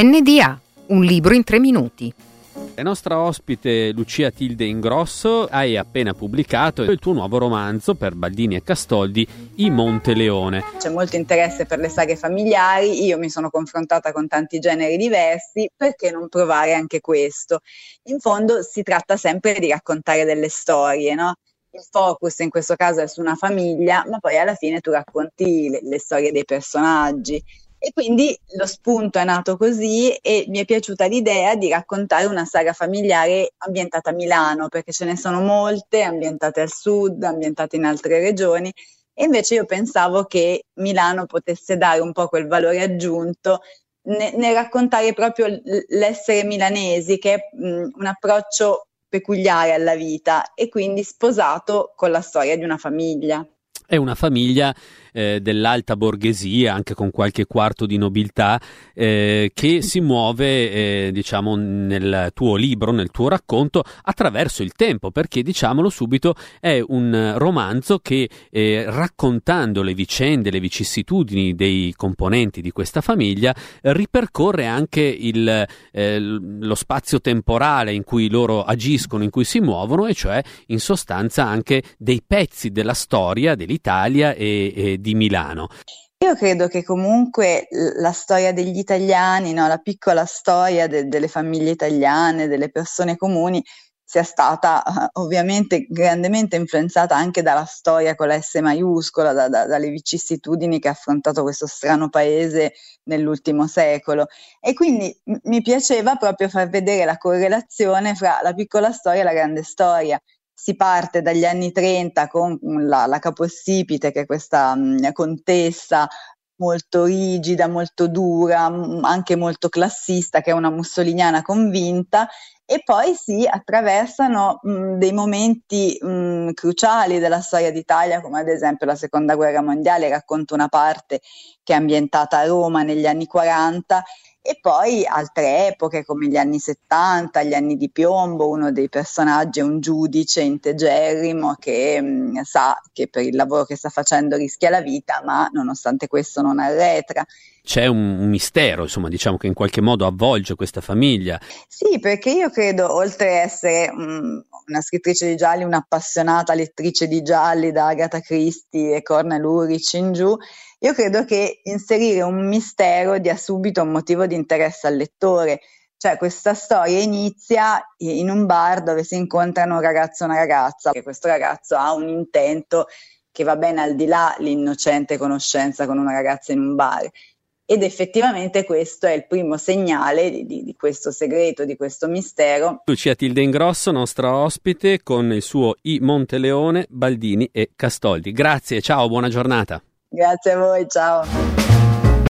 NDA, un libro in tre minuti. La nostra ospite Lucia Tilde Ingrosso hai appena pubblicato il tuo nuovo romanzo per Baldini e Castoldi, I Monte Leone. C'è molto interesse per le saghe familiari, io mi sono confrontata con tanti generi diversi, perché non provare anche questo? In fondo si tratta sempre di raccontare delle storie, no? Il focus in questo caso è su una famiglia, ma poi alla fine tu racconti le, le storie dei personaggi e quindi lo spunto è nato così e mi è piaciuta l'idea di raccontare una saga familiare ambientata a Milano, perché ce ne sono molte, ambientate al sud, ambientate in altre regioni, e invece io pensavo che Milano potesse dare un po' quel valore aggiunto nel raccontare proprio l'essere milanesi, che è mh, un approccio peculiare alla vita e quindi sposato con la storia di una famiglia. È una famiglia eh, dell'alta borghesia, anche con qualche quarto di nobiltà, eh, che si muove, eh, diciamo, nel tuo libro, nel tuo racconto, attraverso il tempo, perché, diciamolo subito, è un romanzo che, eh, raccontando le vicende, le vicissitudini dei componenti di questa famiglia, ripercorre anche il, eh, lo spazio temporale in cui loro agiscono, in cui si muovono, e cioè, in sostanza, anche dei pezzi della storia dell'Italia e, e di di Milano. Io credo che comunque la storia degli italiani, no, la piccola storia de- delle famiglie italiane, delle persone comuni, sia stata uh, ovviamente grandemente influenzata anche dalla storia con la S maiuscola, da, da, dalle vicissitudini che ha affrontato questo strano paese nell'ultimo secolo. E quindi m- mi piaceva proprio far vedere la correlazione fra la piccola storia e la grande storia si parte dagli anni 30 con la, la capostipite, che è questa mh, contessa molto rigida, molto dura, mh, anche molto classista, che è una mussoliniana convinta, e poi si attraversano mh, dei momenti mh, cruciali della storia d'Italia, come ad esempio la seconda guerra mondiale, racconta una parte che è ambientata a Roma negli anni 40 e poi altre epoche come gli anni 70, gli anni di piombo, uno dei personaggi è un giudice integerrimo che mh, sa che per il lavoro che sta facendo rischia la vita, ma nonostante questo non arretra. C'è un, mistero, insomma, diciamo che in qualche modo avvolge questa famiglia. Sì, perché io credo, oltre ad essere mh, una scrittrice di gialli, un'appassionata lettrice di gialli da Agatha Christie e Cornel Ulrich in giù, io credo che inserire un mistero dia subito un motivo di interesse al lettore. Cioè, questa storia inizia in un bar dove si incontrano un ragazzo e una ragazza, e questo ragazzo ha un intento che va bene al di là l'innocente conoscenza con una ragazza in un bar. Ed effettivamente questo è il primo segnale di, di, di, questo segreto, di questo mistero. Lucia Tilde Ingrosso, nostra ospite, con il suo I Monteleone, Baldini e Castoldi. Grazie, ciao, buona giornata. Grazie a voi, ciao.